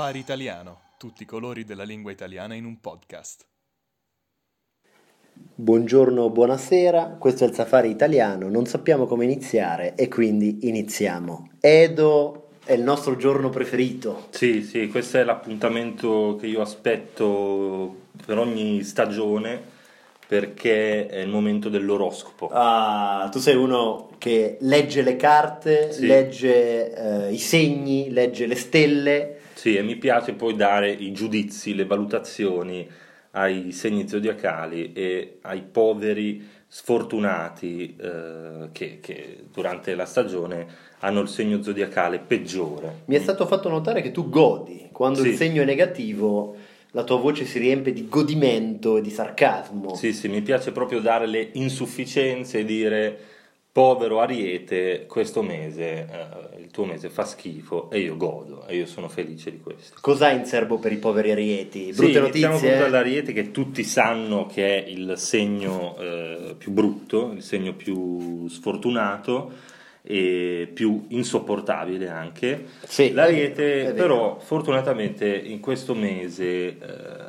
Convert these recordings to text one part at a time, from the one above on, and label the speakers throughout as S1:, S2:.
S1: Safari Italiano, tutti i colori della lingua italiana in un podcast.
S2: Buongiorno, buonasera, questo è il Safari Italiano, non sappiamo come iniziare e quindi iniziamo. Edo è il nostro giorno preferito.
S3: Sì, sì, questo è l'appuntamento che io aspetto per ogni stagione perché è il momento dell'oroscopo.
S2: Ah, tu sei uno che legge le carte,
S3: Sì.
S2: legge eh, i segni, legge le stelle.
S3: Sì, e mi piace poi dare i giudizi, le valutazioni ai segni zodiacali e ai poveri sfortunati eh, che, che durante la stagione hanno il segno zodiacale peggiore.
S2: Mi è stato fatto notare che tu godi, quando il
S3: Sì.
S2: segno è negativo la tua voce si riempie di godimento e di sarcasmo.
S3: Sì, sì, mi piace proprio dare le insufficienze e dire povero Ariete, questo mese, eh, il tuo mese fa schifo e io godo e io sono felice di questo.
S2: Cos'hai in serbo per i poveri arieti?
S3: Sì,
S2: Brutte
S3: iniziamo
S2: notizie?
S3: proprio dall'Ariete che tutti sanno che è il segno eh, più brutto, il segno più sfortunato e più insopportabile anche.
S2: Sì,
S3: L'Ariete
S2: è vero.
S3: però fortunatamente in questo mese eh,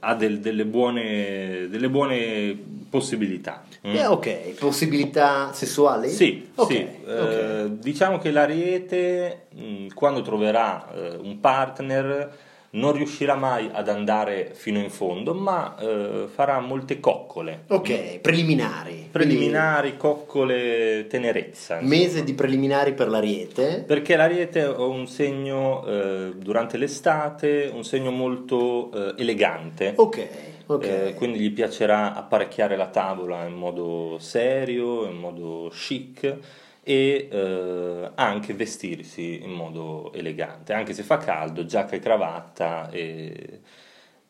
S3: ha del- delle, buone, delle buone possibilità. mm?
S2: Eh, ok, possibilità sessuali?
S3: Sì,
S2: Ok,
S3: sì.
S2: ok.
S3: Eh, diciamo che l'Ariete, mh, quando troverà eh, un partner, non riuscirà mai ad andare fino in fondo, ma eh, farà molte coccole.
S2: Ok, preliminari.
S3: Preliminari, coccole, tenerezza.
S2: Quindi
S3: insomma.
S2: Mese di preliminari per l'ariete.
S3: Perché l'Ariete è un segno eh, durante l'estate, un segno molto eh, elegante.
S2: Ok, ok.
S3: Eh, quindi gli piacerà apparecchiare la tavola in modo serio, in modo chic e eh, anche vestirsi in modo elegante, anche se fa caldo, giacca e cravatta e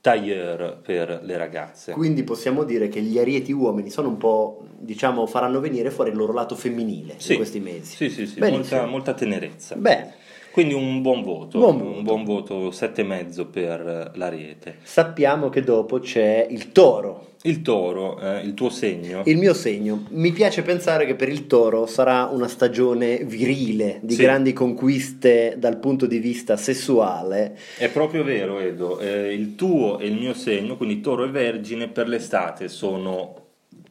S3: tailleur per le ragazze.
S2: Quindi possiamo dire che gli arieti uomini sono un po', diciamo, faranno venire fuori il loro lato femminile
S3: Sì.
S2: in questi mesi.
S3: Sì, sì, sì, molta, molta tenerezza.
S2: Bene,
S3: Quindi un buon voto,
S2: Buon voto.
S3: un buon voto, sette e mezzo per l'Ariete.
S2: sappiamo che dopo c'è il toro,
S3: Il toro, eh, il tuo segno,
S2: il mio segno. Mi piace pensare che per il toro sarà una stagione virile, di
S3: Sì.
S2: grandi conquiste dal punto di vista sessuale.
S3: È proprio vero, Edo. Eh, il tuo e il mio segno, quindi toro e vergine, per l'estate sono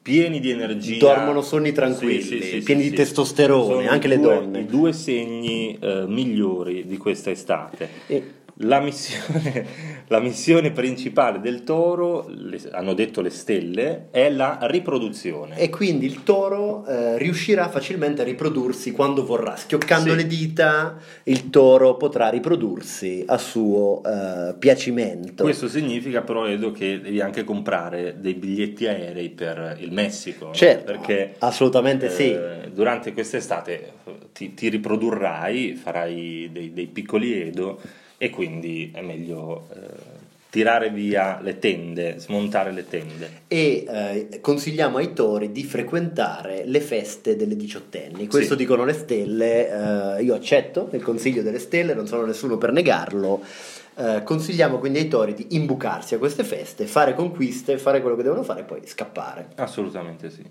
S3: pieni di energia.
S2: Dormono sonni tranquilli, pieni di testosterone,
S3: Sono
S2: anche le
S3: due-
S2: donne.
S3: I due segni eh, migliori di questa estate.
S2: E-
S3: La missione, la missione principale del toro, le- hanno detto le stelle, è la riproduzione.
S2: E quindi il toro eh, riuscirà facilmente a riprodursi quando vorrà. Schioccando
S3: Sì.
S2: le dita, il toro potrà riprodursi a suo eh, piacimento.
S3: Questo significa però, Edo, che devi anche comprare dei biglietti aerei per il Messico.
S2: Certo,
S3: perché
S2: assolutamente sì.
S3: eh, durante quest'estate ti, ti riprodurrai, farai dei, dei piccoli Edo e quindi è meglio eh, tirare via le tende, smontare le tende.
S2: E eh, consigliamo ai tori di frequentare le feste delle diciottenni. Questo
S3: Sì.
S2: dicono le stelle. eh, io accetto il consiglio delle stelle, non sono nessuno per negarlo. Eh, consigliamo quindi ai tori di imbucarsi a queste feste, fare conquiste, fare quello che devono fare e poi scappare.
S3: Assolutamente sì.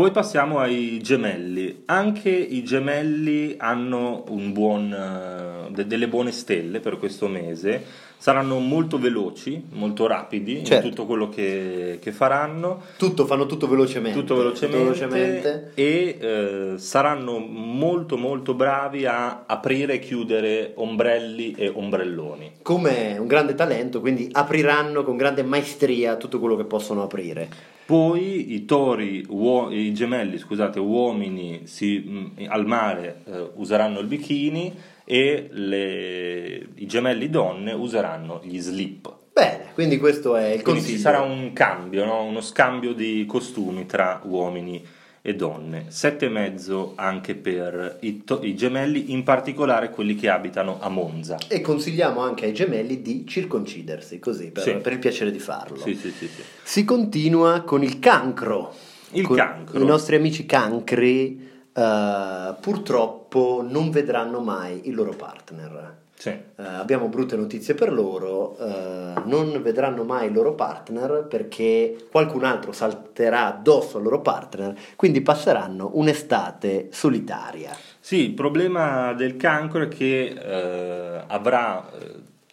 S3: Poi passiamo ai gemelli. Anche i gemelli hanno buon, eh, de- delle buone stelle per questo mese. Saranno molto veloci, molto rapidi
S2: Certo.
S3: in tutto quello che, che faranno.
S2: Tutto, fanno tutto velocemente.
S3: Tutto velocemente,
S2: velocemente.
S3: e eh, saranno molto molto bravi a aprire e chiudere ombrelli e ombrelloni.
S2: Come un grande talento, quindi apriranno con grande maestria tutto quello che possono aprire.
S3: Poi i tori, uo- i gemelli, scusate, uomini si- mh, al mare eh, useranno il bikini e le- i gemelli donne useranno gli slip.
S2: Bene, quindi questo è il
S3: Quindi
S2: consiglio.
S3: ci sarà un cambio, no? uno scambio di costumi tra uomini e donne. Sette e mezzo anche per i, to- i gemelli, in particolare quelli che abitano a Monza.
S2: E consigliamo anche ai gemelli di circoncidersi, così, per,
S3: Sì.
S2: per il piacere di farlo.
S3: Sì, sì, sì, sì.
S2: Si continua con il cancro.
S3: Il
S2: Con
S3: cancro.
S2: I nostri amici cancri eh, purtroppo non vedranno mai il loro partner.
S3: Sì.
S2: Eh, abbiamo brutte notizie per loro, eh, non vedranno mai il loro partner perché qualcun altro salterà addosso al loro partner, quindi passeranno un'estate solitaria.
S3: Sì, il problema del cancro è che avrà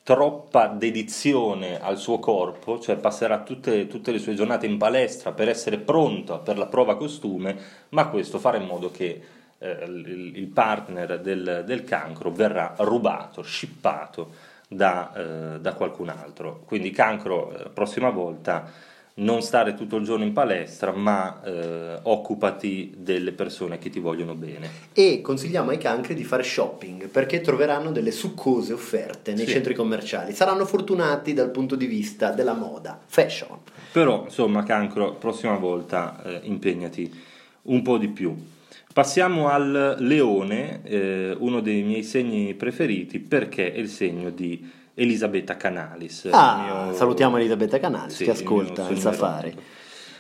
S3: troppa dedizione al suo corpo, cioè passerà tutte, tutte, le sue giornate in palestra per essere pronto per la prova costume, ma questo farà in modo che eh, il, partner del, del, cancro verrà rubato, scippato da, eh, da qualcun altro. Quindi cancro, eh, prossima volta non stare tutto il giorno in palestra, ma eh, occupati delle persone che ti vogliono bene.
S2: E consigliamo ai cancri di fare shopping perché troveranno delle succose offerte nei sì. centri commerciali. Saranno fortunati dal punto di vista della moda, fashion.
S3: Però, insomma, cancro, prossima volta eh, impegnati un po' di più. Passiamo al leone, eh, uno dei miei segni preferiti perché è il segno di Elisabetta Canalis.
S2: Ah, mio... salutiamo Elisabetta Canalis sì, che ascolta il, il safari.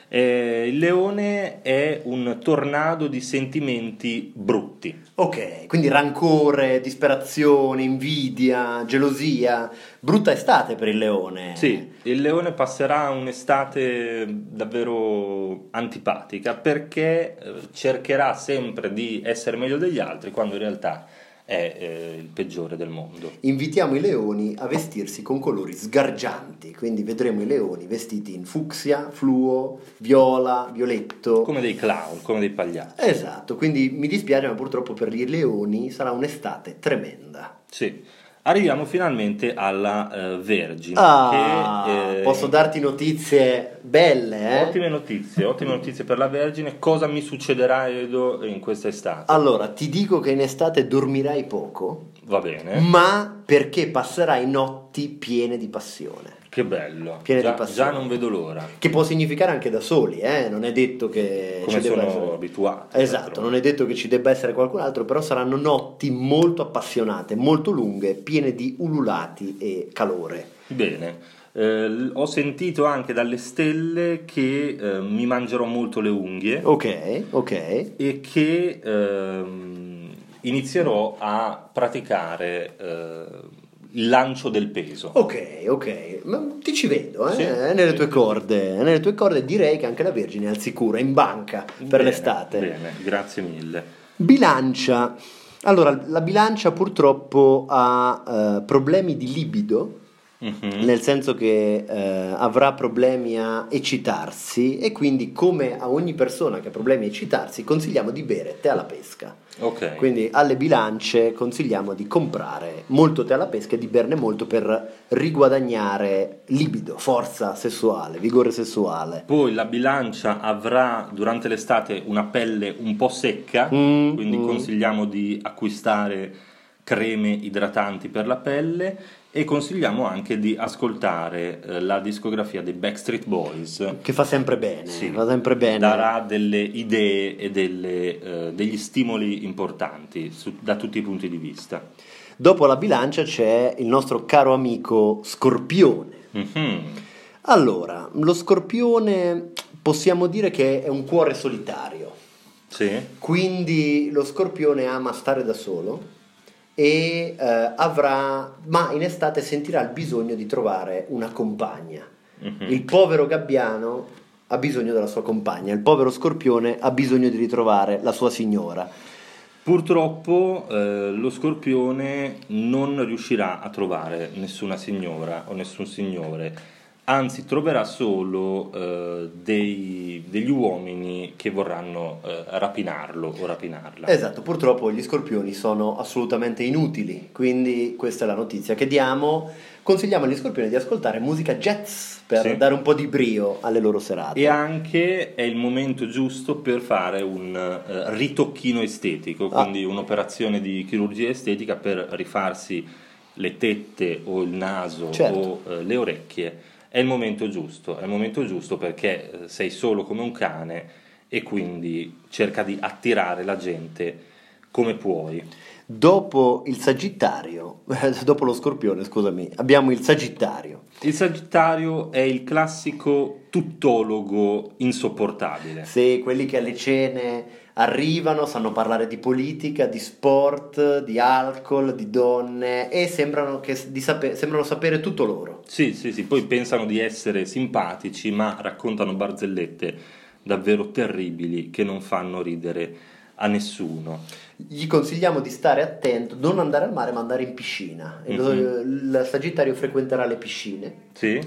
S3: Eh, il leone è un tornado di sentimenti brutti.
S2: Ok, quindi rancore, disperazione, invidia, gelosia. Brutta estate per il leone.
S3: Sì, il leone passerà un'estate davvero antipatica perché eh, cercherà sempre di essere meglio degli altri quando in realtà è eh, il peggiore del mondo.
S2: Invitiamo i leoni a vestirsi con colori sgargianti, quindi vedremo i leoni vestiti in fucsia, fluo, viola, violetto.
S3: Come dei clown, come dei pagliacci.
S2: Esatto, quindi mi dispiace ma purtroppo per i leoni sarà un'estate tremenda.
S3: Sì. Arriviamo finalmente alla uh, Vergine.
S2: Ah, che, eh, posso darti notizie belle, eh?
S3: Ottime notizie, ottime notizie per la Vergine. Cosa mi succederà, Edo, in questa estate?
S2: Allora, ti dico che in estate dormirai poco.
S3: Va bene.
S2: Ma perché passerai notti piene di passione.
S3: Che bello, già, già, non vedo l'ora.
S2: Che può significare anche da soli, eh? non è detto che...
S3: Come sono essere... abituato.
S2: Esatto, non è detto che ci debba essere qualcun altro, però saranno notti molto appassionate, molto lunghe, piene di ululati e calore.
S3: Bene, eh, ho sentito anche dalle stelle che eh, mi mangerò molto le unghie.
S2: Ok, ok.
S3: E che ehm, inizierò a praticare eh, il lancio del peso.
S2: Ok, ok, ma ti ci vedo, eh? Sì. nelle tue corde, nelle tue corde direi che anche la Vergine è al sicuro, è in banca per
S3: bene,
S2: l'estate.
S3: Bene, grazie mille.
S2: Bilancia. Allora, la bilancia purtroppo ha uh, problemi di libido, uh-huh. nel senso che uh, avrà problemi a eccitarsi e quindi come a ogni persona che ha problemi a eccitarsi consigliamo di bere tè alla pesca.
S3: Okay.
S2: Quindi alle bilance consigliamo di comprare molto tè alla pesca e di berne molto per riguadagnare libido, forza sessuale, vigore sessuale.
S3: Poi la bilancia avrà durante l'estate una pelle un po' secca, mm, quindi mm. consigliamo di acquistare creme idratanti per la pelle e consigliamo anche di ascoltare eh, la discografia dei Backstreet Boys
S2: che fa sempre bene, sì, fa sempre bene.
S3: darà delle idee e delle, eh, degli stimoli importanti su, da tutti i punti di vista
S2: dopo la bilancia c'è il nostro caro amico Scorpione mm-hmm. allora lo Scorpione possiamo dire che è un cuore solitario
S3: sì.
S2: quindi lo Scorpione ama stare da solo e eh, avrà, ma in estate sentirà il bisogno di trovare una compagna. Mm-hmm. Il povero gabbiano ha bisogno della sua compagna, il povero scorpione ha bisogno di ritrovare la sua signora.
S3: Purtroppo eh, lo scorpione non riuscirà a trovare nessuna signora o nessun signore anzi troverà solo eh, dei, degli uomini che vorranno eh, rapinarlo o rapinarla.
S2: Esatto, purtroppo gli scorpioni sono assolutamente inutili, quindi questa è la notizia che diamo. Consigliamo agli scorpioni di ascoltare musica jazz per sì. dare un po' di brio alle loro serate.
S3: E anche è il momento giusto per fare un uh, ritocchino estetico, ah. quindi ah. un'operazione di chirurgia estetica per rifarsi le tette o il naso certo. o uh, le orecchie è il momento giusto, è il momento giusto perché eh, sei solo come un cane e quindi cerca di attirare la gente come puoi.
S2: Dopo il Sagittario, dopo lo Scorpione, scusami, abbiamo il Sagittario.
S3: Il Sagittario è il classico tuttologo insopportabile.
S2: Sì, quelli che alle cene arrivano, sanno parlare di politica, di sport, di alcol, di donne e sembrano, sape- sembrano, sapere tutto loro.
S3: Sì, sì, sì, poi pensano di essere simpatici ma raccontano barzellette davvero terribili che non fanno ridere a nessuno.
S2: Gli consigliamo di stare attento, non andare al mare ma andare in piscina.
S3: Mhm.
S2: Il Sagittario frequenterà le piscine
S3: Sì?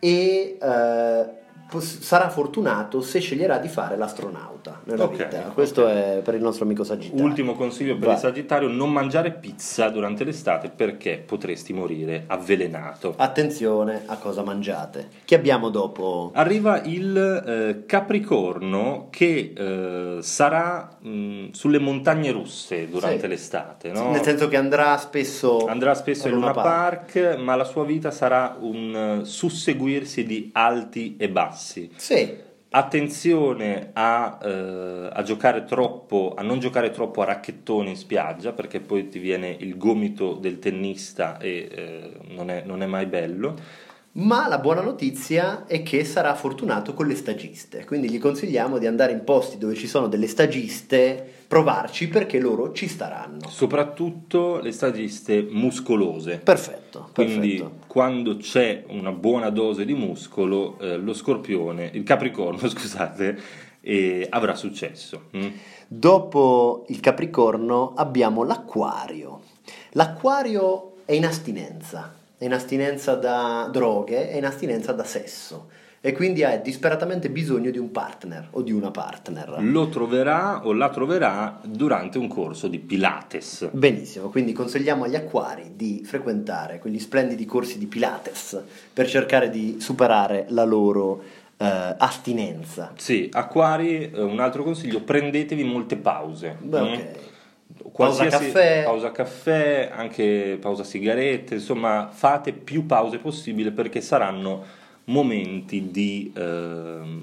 S2: e pos- sarà fortunato se sceglierà di fare l'astronauta nella
S3: Ok,
S2: vita. Questo
S3: ok.
S2: è per il nostro amico Sagittario.
S3: Ultimo consiglio per
S2: Vai.
S3: il Sagittario, non mangiare pizza durante l'estate perché potresti morire avvelenato.
S2: Attenzione a cosa mangiate. Chi abbiamo dopo?
S3: Arriva il eh, Capricorno che eh, sarà mh, sulle montagne russe durante
S2: Sì.
S3: l'estate, no?
S2: Nel senso che andrà spesso
S3: Andrà spesso in Luna
S2: Luna
S3: Park, ma la sua vita sarà un eh, susseguirsi di alti e bassi.
S2: Sì,
S3: Attenzione a, eh, a giocare troppo, a non giocare troppo a racchettoni in spiaggia perché poi ti viene il gomito del tennista e eh, non, è, non è mai bello.
S2: ma la buona notizia è che sarà fortunato con le stagiste, quindi gli consigliamo di andare in posti dove ci sono delle stagiste, provarci perché loro ci staranno.
S3: Soprattutto le stagiste muscolose.
S2: Perfetto,
S3: Quindi
S2: perfetto.
S3: Quando c'è una buona dose di muscolo, eh, lo scorpione, il capricorno, scusate, eh, avrà successo. mm?
S2: Dopo il Capricorno abbiamo l'Acquario. L'Acquario è in astinenza, è in astinenza da droghe, è in astinenza da sesso e quindi ha disperatamente bisogno di un partner o di una partner.
S3: Lo troverà o la troverà durante un corso di Pilates.
S2: Benissimo, quindi consigliamo agli acquari di frequentare quegli splendidi corsi di Pilates per cercare di superare la loro eh, astinenza.
S3: Sì, acquari, eh, un altro consiglio, prendetevi molte pause.
S2: Beh,
S3: mm?
S2: ok. Pausa caffè.
S3: pausa caffè, anche pausa sigarette, insomma fate più pause possibile perché saranno momenti di ehm,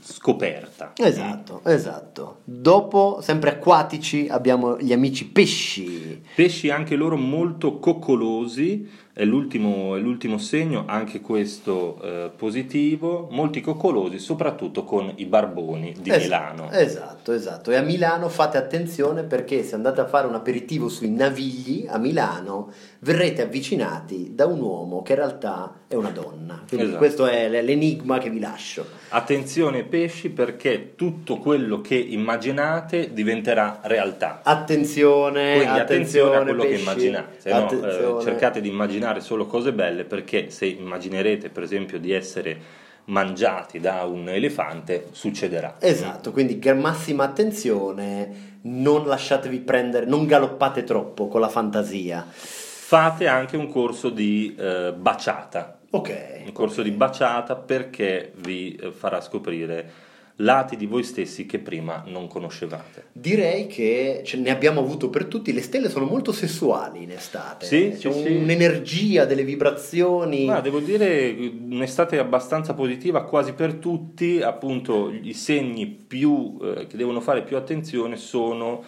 S3: scoperta.
S2: Esatto, esatto. Dopo, sempre acquatici, abbiamo gli amici pesci.
S3: Pesci anche loro molto coccolosi, è l'ultimo, è l'ultimo segno, anche questo eh, positivo, molti coccolosi, soprattutto con i barboni di
S2: Es-
S3: Milano.
S2: Esatto, esatto. E a Milano fate attenzione perché se andate a fare un aperitivo sui Navigli a Milano verrete avvicinati da un uomo che in realtà è una donna. Quindi
S3: Esatto.
S2: questo è l'enigma che vi lascio.
S3: Attenzione pesci perché tutto quello che immaginate diventerà realtà.
S2: Attenzione,
S3: Quindi attenzione a quello che
S2: pesci.
S3: immaginate, no? Eh,
S2: Attenzione.
S3: cercate di immaginare solo cose belle perché se immaginerete per esempio di essere mangiati da un elefante succederà.
S2: Esatto, quindi massima attenzione, non lasciatevi prendere, non galoppate troppo con la fantasia.
S3: Fate anche un corso di eh, baciata,
S2: Ok.
S3: un corso
S2: ok.
S3: di baciata perché vi eh, farà scoprire lati di voi stessi che prima non conoscevate.
S2: Direi che ce ne abbiamo avuto per tutti, le stelle sono molto sessuali in estate,
S3: Sì,
S2: c'è
S3: sì, sì.
S2: un'energia delle vibrazioni.
S3: Ma devo dire un'estate abbastanza positiva quasi per tutti, appunto i segni più, eh, che devono fare più attenzione sono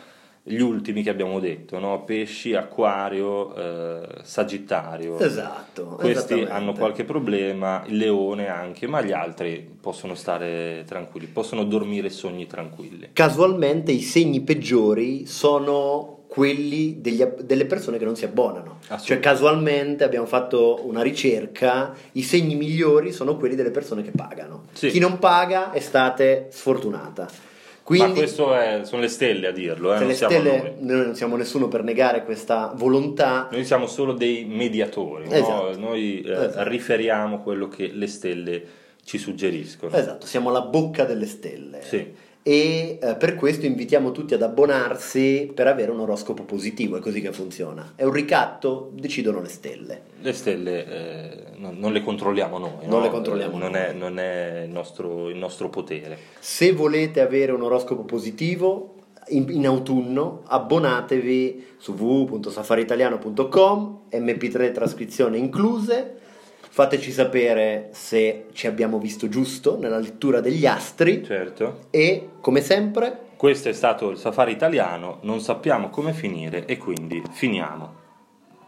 S3: gli ultimi che abbiamo detto, no? pesci, acquario, eh, sagittario.
S2: Esatto.
S3: Questi hanno qualche problema, il leone anche, ma gli altri possono stare tranquilli, possono dormire sogni tranquilli.
S2: Casualmente i segni peggiori sono quelli degli delle persone che non si abbonano. Cioè casualmente abbiamo fatto una ricerca, i segni migliori sono quelli delle persone che pagano.
S3: Sì.
S2: Chi non paga è state sfortunata. Quindi
S3: ma questo è- sono le stelle a dirlo, eh, non siamo
S2: stelle,
S3: noi.
S2: noi non siamo nessuno per negare questa volontà,
S3: Noi siamo solo dei mediatori, no?
S2: Esatto.
S3: noi eh,
S2: Esatto.
S3: riferiamo quello che le stelle ci suggeriscono.
S2: esatto, siamo alla bocca delle stelle.
S3: Sì.
S2: E eh, per questo invitiamo tutti ad abbonarsi per avere un oroscopo positivo, è così che funziona. È un ricatto, decidono le stelle.
S3: Le stelle eh, non, non le controlliamo noi,
S2: Non
S3: no?
S2: le controlliamo
S3: Eh, non. È, non è il nostro, il nostro potere.
S2: Se volete avere un oroscopo positivo in, in autunno, abbonatevi su www.safaritaliano.com, mp3 trascrizione incluse. Fateci sapere se ci abbiamo visto giusto nella lettura degli astri
S3: Certo.
S2: e come sempre
S3: Questo è stato il safari italiano, non sappiamo come finire e quindi finiamo.